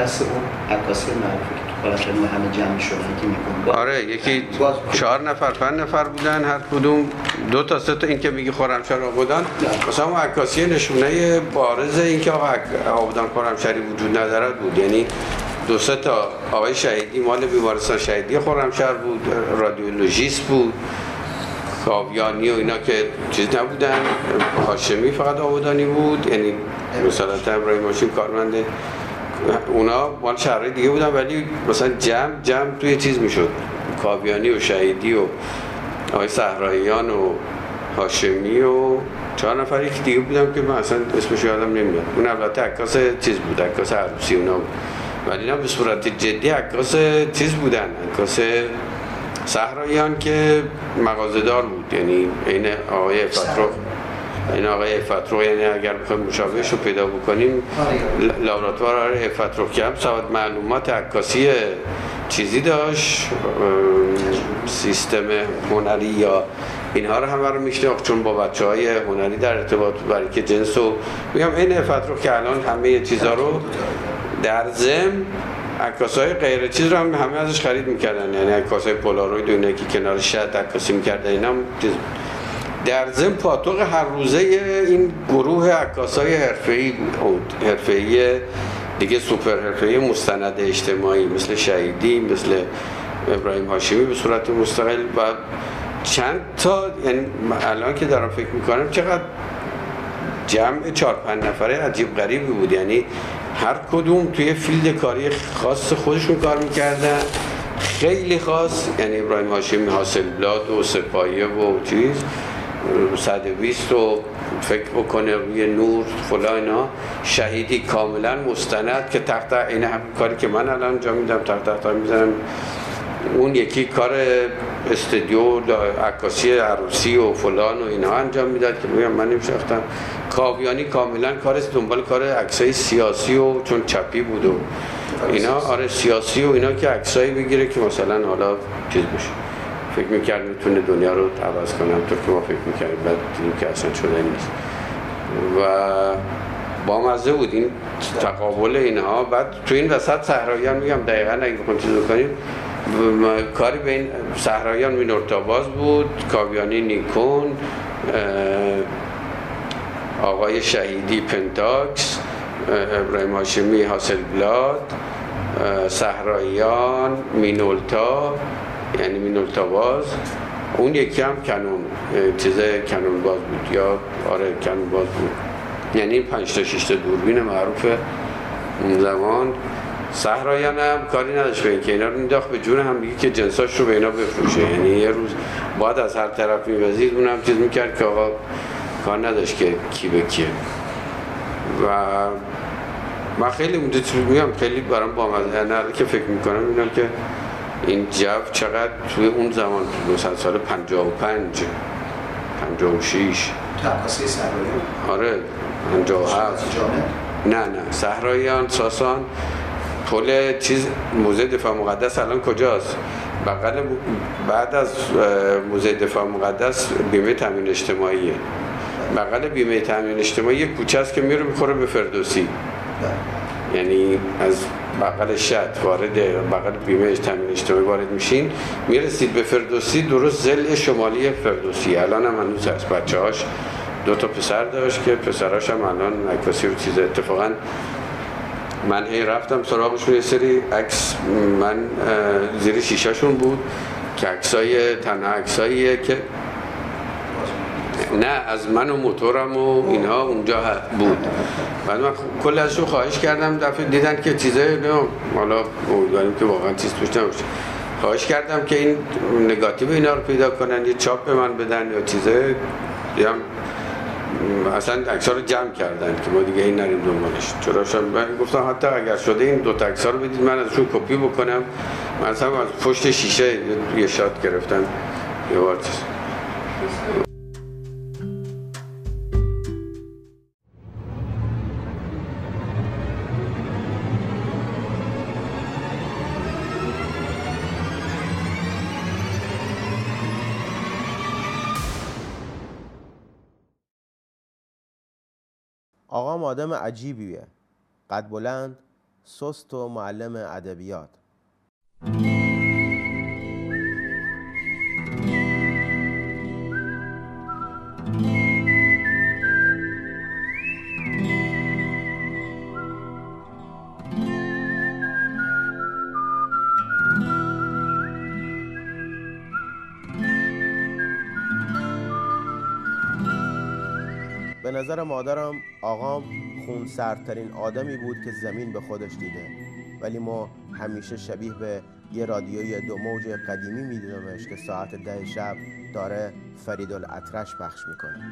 بحث اون عکاسی معروفی که تو قلمشن همه جمع شدن که می‌کنن آره یکی چهار نفر پنج نفر بودن هر کدوم دو تا سه تا این که میگی خرمشهر آبادان. مثلا اون عکاسی نشونه بارز این که آقا آبادان خرمشهری وجود ندارد بود. یعنی دو سه تا آقای شهیدی مال بیمارستان شهیدی خرمشهر بود رادیولوژیست بود کاویانی و اینا که چیز نبودن. هاشمی فقط آبادانی بود یعنی مثلا ابراهیم هاشمی کارمند اونا مال شهرهای دیگه بودن ولی مثلا جمع جمع توی چیز می‌شد. کاویانی و شهیدی و آقای صحراییان و هاشمی و چهار نفر یکی دیگه بودم که من اصلا اسمش یادم نمیاد. اون البته عکاس چیز بود عکاس عروسی اونا بود. ولی اینا به صورت جدی عکاس چیز بودن. عکاس صحراییان که مغازه‌دار بود یعنی این آقای فترو این آقای فترو یعنی اگر بخوایم مشابهش رو پیدا بکنیم لابراتوار آقای فترو که هم سواد معلومات عکاسی چیزی داشت سیستم هنری یا اینها رو همه رو میشناخت چون با بچه های هنری در ارتباط برای که جنس و میگم این فترو که الان همه چیزها رو در زم عکاس های غیر چیز رو هم همه ازش خرید می‌کردن یعنی عکاس های پولاروید و که کنار شد عکاسی می‌کردن اینا چیز در ضمن پاتوق هر روزه این گروه عکاس های حرفه‌ای حرفه‌ای دیگه سوپر حرفه‌ای مستند اجتماعی مثل شهیدی مثل ابراهیم هاشمی به صورت مستقل و چند تا یعنی الان که دارم فکر می‌کنم چقدر جمع چهار پنج نفره عجیب غریبی بود. یعنی هر کدوم توی field کاری خاص خودشون کار می‌کردن. خیلی خاص یعنی ابراهیم هاشمی حاصل بلاد و سپایه و چیز. بیست و فکر بکنه روی نور فلا اینا. شهیدی کاملا مستند که تحت این هم کاری که من الان انجام میدم تحت تحت می‌زنم. اون یکی کار استودیو عکاسی عروسی و فلان و اینا انجام می‌داد که میگم من نمیشختم کاویانی کاملا کار دنبال کار عکسای سیاسی و چون چپی بود و اینا. آره سیاسی و اینا که عکسایی بگیره که مثلا حالا چیز بشه. فکر می‌کرد می‌تونه دنیا رو عوض کنم تو که ما فکر می‌کردیم بعد دیدیم که اصلا شده نیست. و با مزه بود این تقابل اینها. بعد تو این وسط صحراییان میگم دقیقا اگه بخون چیز بکنیم کاری به این صحراییان مینورتاباز بود کاویانی نیکون آقای شهیدی پنتاکس ابراهیم هاشمی حاصل بلاد صحراییان مینولتا یعنی مینولتا باز. اون یکی هم کنون چیز کنون باز بود یا آره کنون باز بود. یعنی پنج تا شش تا دوربین معروف اون زمان. صحرایان هم کاری نداشت به که اینا رو مینداخت به جون هم دیگه که جنساش رو به اینا بفروشه. یعنی یه روز باید از هر طرف میوزید اونم چیز می‌کرد که آقا کار نداشت که کی به کیه. و من خیلی اونجا میگم خیلی برام با مزه که فکر می‌کنم اینا که این جو چقدر توی اون زمان مثلا سال 55 56 تقاسی صحرایان آره 57 نه نه. صحرایان ساسان پل چیز موزه دفاع مقدس الان کجاست؟ بغل بعد از موزه دفاع مقدس بیمه تامین اجتماعیه. بغل بیمه تامین اجتماعی یه کوچه است که میره می‌خوره به فردوسی. بله. یعنی از بغل شد وارد بغل بیمه تامین اجتماعی وارد میشین. می‌رسید به فردوسی درست زل شمالی فردوسی. الان هم هنوز هست. بچه هاش دو تا پسر داشت که پسراش هم الان عکاسی و چیز اتفاقا من هی رفتم سراغشون یه سری عکس من زیر شیشاشون بود. که عکسای تنها عکساییه که نه از من و موتورم و اینها اونجا بود. بعد من کل ازشون خواهش کردم دفعه دیدن که چیزه نه حالا امیدواریم که واقعا چیز توش نباشه. خواهش کردم که این نگاتیو اینا رو پیدا کنن یه چاپ به من بدن یا چیزه دیدم اصلا عکس‌ها رو جمع کردن که ما دیگه این نریم دنبالش. چرا من گفتم حتی اگر شده این دو تا رو بدید من ازشون کپی بکنم. مثلا از پشت شیشه یه شات گرفتن یه بار آقام آدم عجیبیه. قد بلند سست و معلم ادبیات. به نظر مادرم آقام خونسردترین آدمی بود که زمین به خودش دیده. ولی ما همیشه شبیه به یه رادیوی دو موج قدیمی میدیدمش که ساعت ده شب داره فرید الاطرش پخش می‌کنه.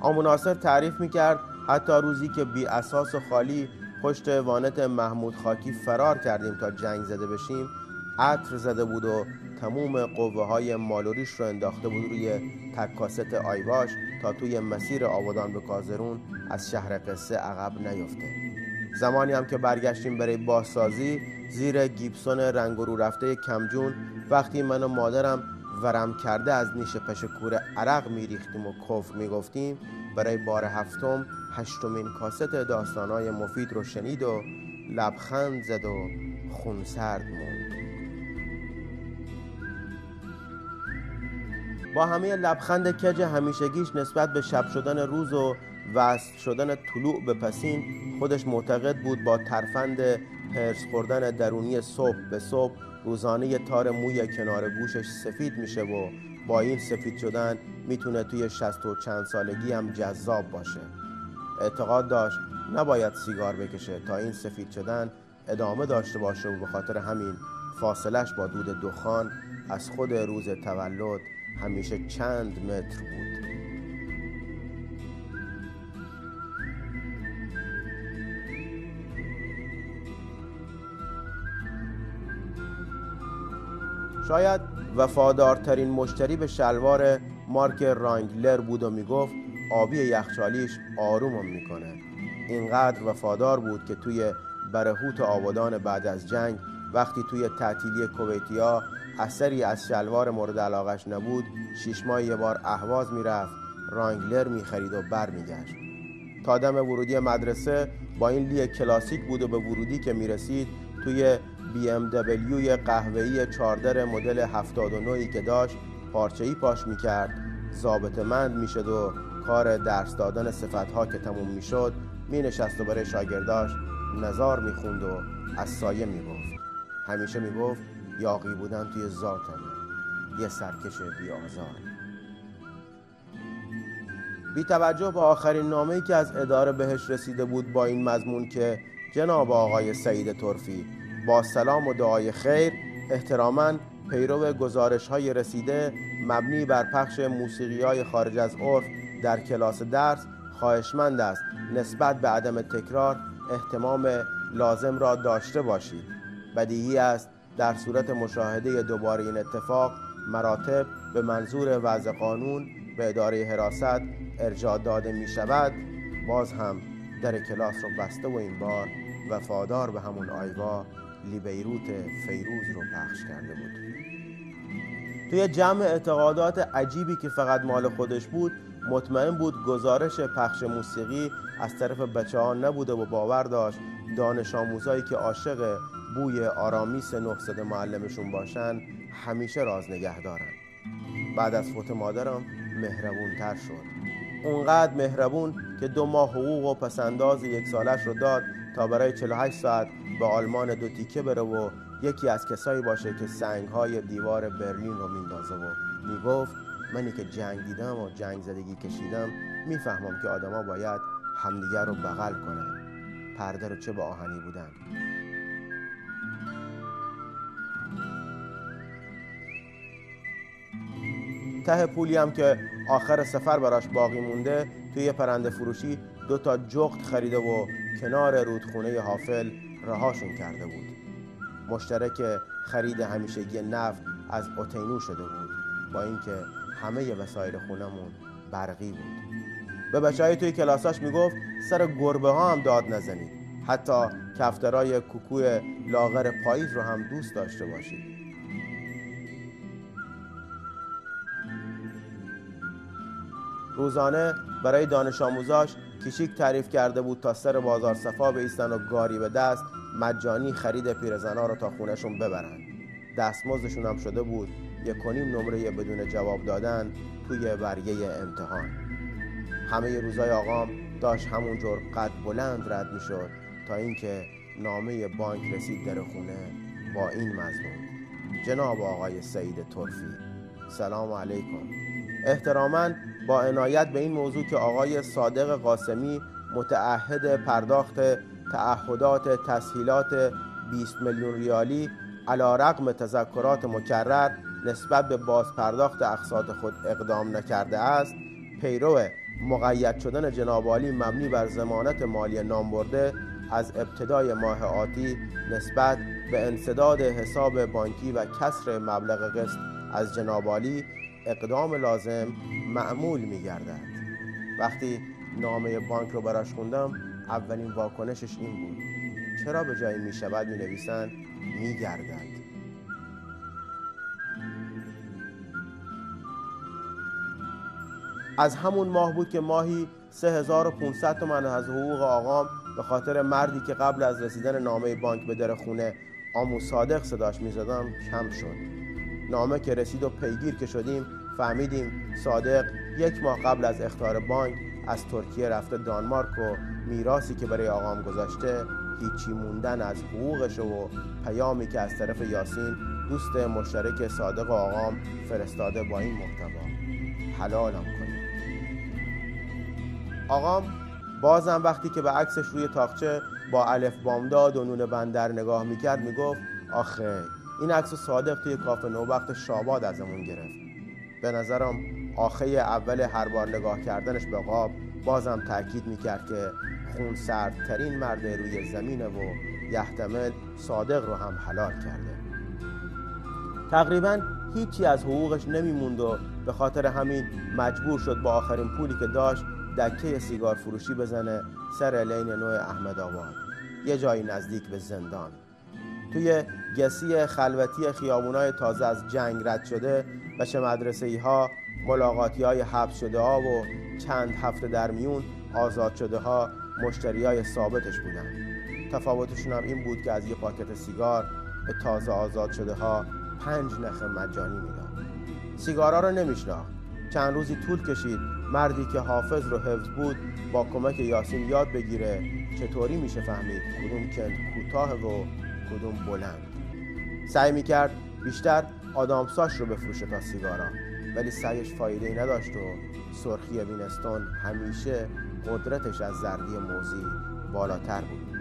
آمو ناصر تعریف می‌کرد حتی روزی که بی اساس و خالی پشت وانت محمود خاکی فرار کردیم تا جنگ زده بشیم عطر زده بود و تموم قوه های مالوریش رو انداخته بود روی تکاست آیواش تا توی مسیر آبادان به کازرون از شهر قصه عقب نیفته. زمانی هم که برگشتیم برای بازسازی زیر گیبسون رنگ رو رفته کمجون وقتی من و مادرم ورم کرده از نیش پشکور عرق میریختیم و کفر می‌گفتیم برای بار هفتم هشتمین کاست داستانهای مفید رو شنید و لبخند زد و خونسرد موند. با همه لبخند کج همیشگیش نسبت به شب شدن روز و وصل شدن طلوع به پسین خودش معتقد بود با ترفند هرس خوردن درونی صبح به صبح روزانه تار موی کنار گوشش سفید میشه و با این سفید شدن می‌تونه توی شست و چند سالگی هم جذاب باشه. اعتقاد داشت نباید سیگار بکشه تا این سفید شدن ادامه داشته باشه و به خاطر همین فاصلش با دود دخان از خود روز تولد همیشه چند متر بود. شاید وفادارترین مشتری به شلوار مارک رانگلر بود و می‌گفت آبی یخچالیش آرومم می‌کنه. اینقدر وفادار بود که توی برهوت آبادان بعد از جنگ وقتی توی تعطیلی کویتیا اثری از شلوار مورد علاقش نبود شیش ماه یه بار اهواز می‌رفت رانگلر می‌خرید و بر میگشت تا دم ورودی مدرسه با این لی کلاسیک بود و به ورودی که می‌رسید توی بی ام دبلیوی قهوه‌ای چاردر مدل 79 که داشت پارچه ای پاش می‌کرد. ضابط مند می‌شد و کار درس دادن صفتها که تموم می‌شد مینشست و برای شاگرداش نظار می‌خوند و از سایه می‌گفت. همیشه می‌گفت یاقی بودن توی ذاتمه یه سرکش بی آزار بی توجه به آخرین نامه‌ای که از اداره بهش رسیده بود با این مضمون که جناب آقای سعید ترفی با سلام و دعای خیر احتراما پیرو گزارش های رسیده مبنی بر پخش موسیقی های خارج از عرف در کلاس درس خواهشمند است نسبت به عدم تکرار احتمام لازم را داشته باشید. بدیهی است در صورت مشاهده دوباره این اتفاق مراتب به منظور وضع قانون به اداره حراست ارجاع داده می شود. باز هم در کلاس رو بسته و این بار وفادار به همون آیوا لیبیروت فیروز رو پخش کرده بود. توی جمع اعتقادات عجیبی که فقط مال خودش بود مطمئن بود گزارش پخش موسیقی از طرف بچه ها نبوده و باور داشت دانش آموزایی که عاشق بوی آرامیس نقصد معلمشون باشن همیشه راز نگه دارن. بعد از فوت مادرم مهربون تر شد. اونقدر مهربون که دو ماه حقوق و پسنداز یک سالش رو داد تا برای 48 ساعت به آلمان دو تیکه بره و یکی از کسایی باشه که سنگ های دیوار برلین رو میندازه و می‌گفت منی که جنگ دیدم و جنگ زدگی کشیدم می‌فهمم که آدما باید همدیگر رو بغل کنن. پرده رو چه به آهنی بودن؟ ته پولی هم که آخر سفر براش باقی مونده توی یه پرنده فروشی دو تا جغت خریده و کنار رودخونه حافل رهاشون کرده بود. مشترک خرید همیشگی نفت از اوتینو شده بود. با اینکه همه وسایل خونمون برقی بود. به بچه های توی کلاساش می‌گفت سر گربه ها هم داد نزنید. حتی کفترای کوکوی لاغر پاییز رو هم دوست داشته باشید. روزانه برای دانش آموزاش کشیک تعریف کرده بود تا سر بازار صفا بیستن و گاری به دست مجانی خرید پیرزنها رو تا خونشون ببرن. دستمزدشون هم شده بود یک کنیم نمره بدون جواب دادن توی برگه امتحان. همه روزای آقام داشت همونجور قد بلند رد می شد تا اینکه نامه بانک رسید در خونه با این مضمون. جناب آقای سعید ترفی سلام علیکم. احتراما با عنایت به این موضوع که آقای صادق قاسمی متعهد پرداخت تعهدات تسهیلات 20 میلیون ریالی علا رقم تذکرات مکرر نسبت به باز پرداخت اقساط خود اقدام نکرده است پیرو مقید شدن جناب عالی مبنی بر زمانت مالی نامبرده از ابتدای ماه آتی نسبت به انصداد حساب بانکی و کسر مبلغ قسط از جناب عالی اقدام لازم معمول می گردد وقتی نامه بانک رو براش خوندم اولین واکنشش این بود. چرا به جای می شود می نویسند می گردد از همون ماه بود که ماهی 3500 تومن از حقوق آقام به خاطر مردی که قبل از رسیدن نامه بانک به در خونه آمو صادق صداش می‌زدم کم شد. نامه که رسید و پیگیر که شدیم فهمیدیم صادق یک ماه قبل از اختار بانک از ترکیه رفته دانمارک و میراسی که برای آقام گذاشته هیچی موندن از حقوقش و پیامی که از طرف یاسین دوست مشترک صادق آقام فرستاده با این محتوا. حلالم کنید آقام بازم وقتی که به عکسش روی تاخچه با الف بامداد و نون بندر نگاه می‌کرد می‌گفت آخه این عکس صادق توی کافه وقت شاباد ازمون گرفت. به نظرم آخه اول هر بار نگاه کردنش به قاب بازم تاکید می‌کرد که خون سردترین مرد روی زمینه و یحتمل صادق رو هم حلال کرده. تقریبا هیچی از حقوقش نمیموند و به خاطر همین مجبور شد با آخرین پولی که داشت دکه سیگار فروشی بزنه سر لین نوع احمد آباد. یه جایی نزدیک به زندان. توی گسی خلوتی خیابونای تازه از جنگ رد شده و چه مدرسه ای ها ملاقاتی های حبس شده ها و چند هفته در میون آزاد شده ها مشتری های ثابتش بودن تفاوتشون هم این بود که از یه پاکت سیگار به تازه آزاد شده ها پنج نخ مجانی می‌داد. سیگارا رو نمیشناخت. چند روزی طول کشید مردی که حافظ رو حفظ بود با کمک یاسین یاد بگیره چطوری میشه فهمید کدوم کند کوتاه و کدوم بلند. سعی می‌کرد بیشتر آدامساش رو بفروشه تا سیگارا. ولی سعیش فایده ای نداشت و سرخی بینستون همیشه قدرتش از زردی موزی بالاتر بود.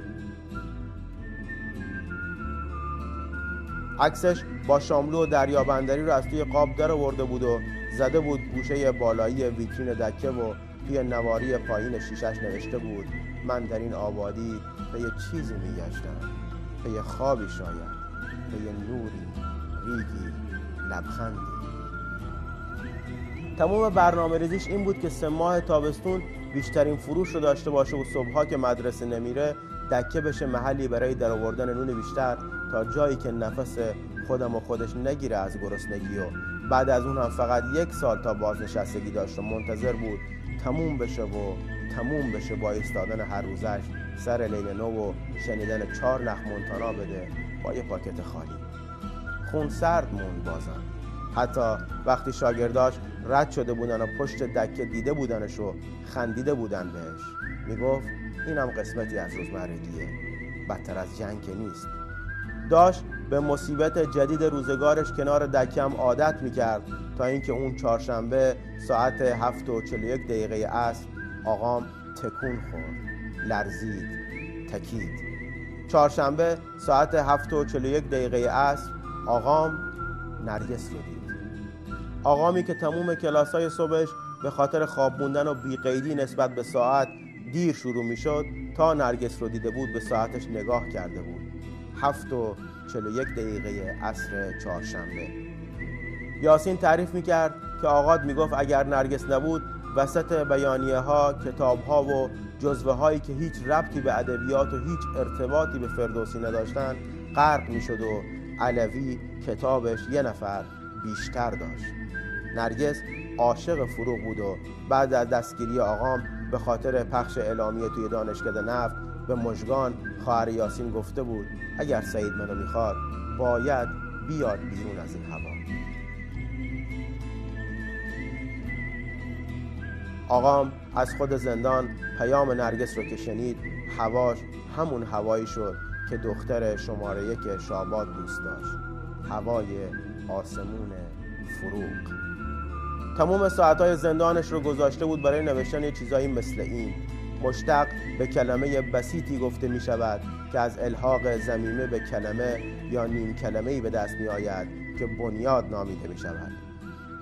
عکسش با شاملو و دریابندری رو از توی قاب در ورده بود و زده بود گوشه بالایی ویترین دکه و توی نواری پایین شیشش نوشته بود من در این آبادی به یه چیزی میگشتم به یه خوابی شاید به یه نوری ریگی لبخندی. تمام برنامه ریزیش این بود که سه ماه تابستون بیشترین فروش رو داشته باشه و صبحها که مدرسه نمیره دکه بشه محلی برای در آوردن نون بیشتر تا جایی که نفس خودم و خودش نگیره از گرسنگی و بعد از اون هم فقط یک سال تا بازنشستگی داشت و منتظر بود تموم بشه و تموم بشه با ایستادن هر روزش. سر لیل نو و شنیدن چهار نخ مونتانا بده با یه پاکت خالی. خون سرد موند بازم. حتی وقتی شاگرداش رد شده بودن و پشت دکه دیده بودنش و خندیده بودن بهش می‌گفت اینم قسمتی از روزمرگیه. بدتر از جنگ که نیست. داشت به مصیبت جدید روزگارش کنار دکم عادت می‌کرد تا اینکه اون چهارشنبه ساعت هفت و چلو یک دقیقه عصر آقام تکون خورد. لرزید. تکید. چهارشنبه ساعت هفت و چلو یک دقیقه عصر آقام نرگس رو دید. آقامی که تموم کلاسای صبحش به خاطر خواب موندن و بیقیدی نسبت به ساعت دیر شروع می شد تا نرگس رو دیده بود به ساعتش نگاه کرده بود. هفت و چلو یک دقیقه عصر چهارشنبه. یاسین تعریف می کرد که آقاد می گفت اگر نرگس نبود وسط بیانیه ها کتاب ها و جزوه هایی که هیچ ربطی به ادبیات و هیچ ارتباطی به فردوسی نداشتن غرق می شد و علوی کتابش یه نفر بیشتر داشت. نرگس عاشق فروغ بود و بعد از دستگیری آقام به خاطر پخش اعلامیه توی دانشکده نفت به مژگان خواهر یاسین گفته بود اگر سعید منو می‌خواد باید بیاد بیرون از این هوا. آقام از خود زندان پیام نرگس رو که شنید هواش همون هوایی شد که دختر شماره یک شاباد دوست داشت. هوای آسمون فروغ. تمام ساعتهای زندانش رو گذاشته بود برای نوشتن یه چیزایی مثل این. مشتق به کلمه بسیطی گفته می شود که از الحاق زمیمه به کلمه یا نیم کلمه به دست می آید که بنیاد نامیده می شود.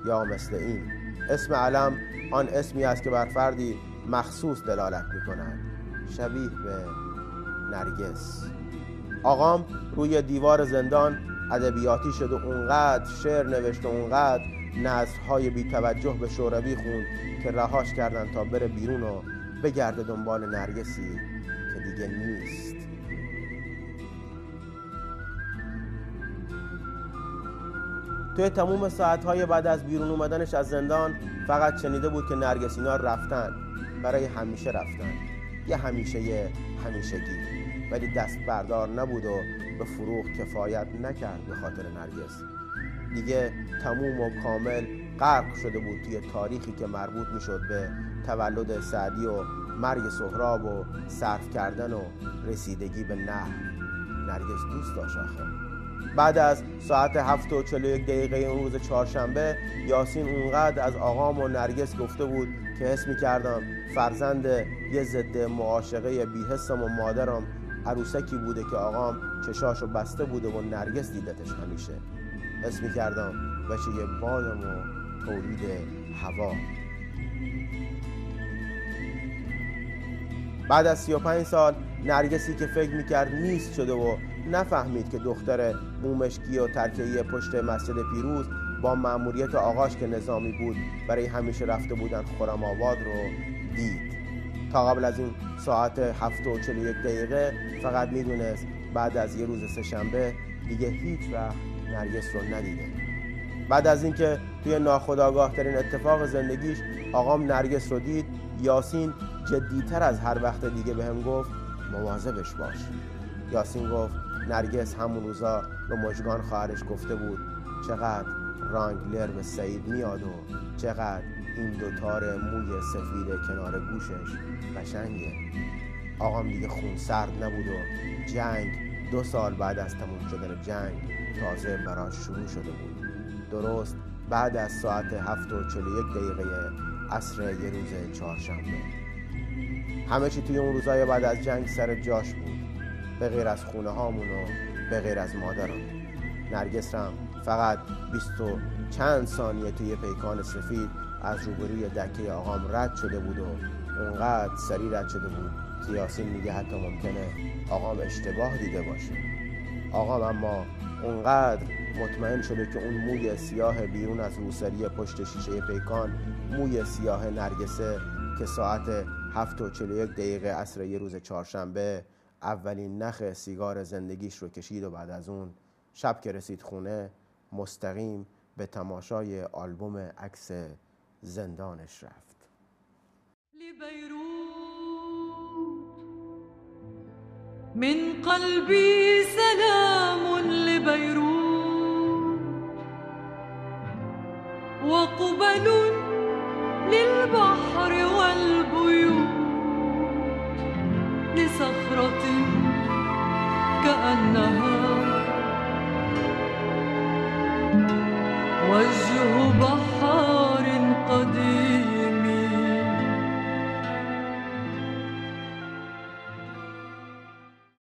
یا مثل این. اسم علم آن اسمی است که بر فردی مخصوص دلالت می کند. شبیه به نرگس. آقام روی دیوار زندان ادبیاتی شد و اونقدر شعر نوشت و اونقدر نظرهای بی توجه به شوروی خوند که رهاش کردن تا بره بیرون و بگرده دنبال نرگسی که دیگه نیست. توی تموم ساعتهای بعد از بیرون اومدنش از زندان فقط شنیده بود که نرگسینا رفتن. برای همیشه رفتن. یه همیشه یه همیشگی. ولی دست بردار نبود و به فروغ کفایت نکرد به خاطر نرگس. دیگه تموم و کامل غرق شده بود توی تاریخی که مربوط می‌شد به تولد سعدی و مرگ سهراب و صرف کردن و رسیدگی به نه نرگس دوست داشت آخه. بعد از ساعت هفت و چلو یک دقیقه اون روز چهارشنبه یاسین اونقدر از آقام و نرگس گفته بود که حس می‌کردم فرزند یه ضد معاشقه بیحسم و مادرم عروسکی بوده که آقام چشاشو بسته بوده و نرگس دیدتش همیشه. حس می‌کردم بشه یه بادم و تولید هوا. بعد از 35 سال نرگسی که فکر می‌کرد نیست شده و نفهمید که دختر مومشکی و ترکیه پشت مسجد پیروز با مأموریت آقاش که نظامی بود برای همیشه رفته بودن خورم آباد رو دید. تا قبل از این ساعت هفت و چلو یک دقیقه فقط می‌دونست بعد از یه روز سهشنبه دیگه هیچ وقت نرگس رو ندیده. بعد از اینکه توی ناخداگاه ترین اتفاق زندگیش آقام نرگس رو دید یاسین جدیتر از هر وقت دیگه به هم گفت مواظبش باش. یاسین گفت نرگس همون روزا به مجگان خواهرش گفته بود چقدر رانگلر به سعید میاد و چقدر این دوتار موی سفید کنار گوشش. قشنگه. آقام دیگه خون سرد نبود و جنگ دو سال بعد از تموم شدن جنگ تازه براش شروع شده بود. درست بعد از ساعت هفت و چلو یک دقیقه عصر یه روز چهارشنبه. همه چی توی اون روزای بعد از جنگ سر جاش بود. به غیر از خونه هامون و به غیر از مادرم نرگس فقط بیست و چند ثانیه توی پیکان سفید از روبروی دکه آقام رد شده بود و اونقدر سری رد شده بود. که یاسین میگه حتی ممکنه آقام اشتباه دیده باشه. آقام اما اونقدر مطمئن شده که اون موی سیاه بیرون از روسری پشت شیشه پیکان موی سیاه نرگسه که ساعت هفت و چلو یک دقیقه عصر روز چهارشنبه اولین نخ سیگار زندگیش رو کشید و بعد از اون شب که رسید خونه مستقیم به تماشای آلبوم عکس زندانش رفت. من قلبي سلام لبيروت. وقبل للبحر والبيوت. لصخرة كأنها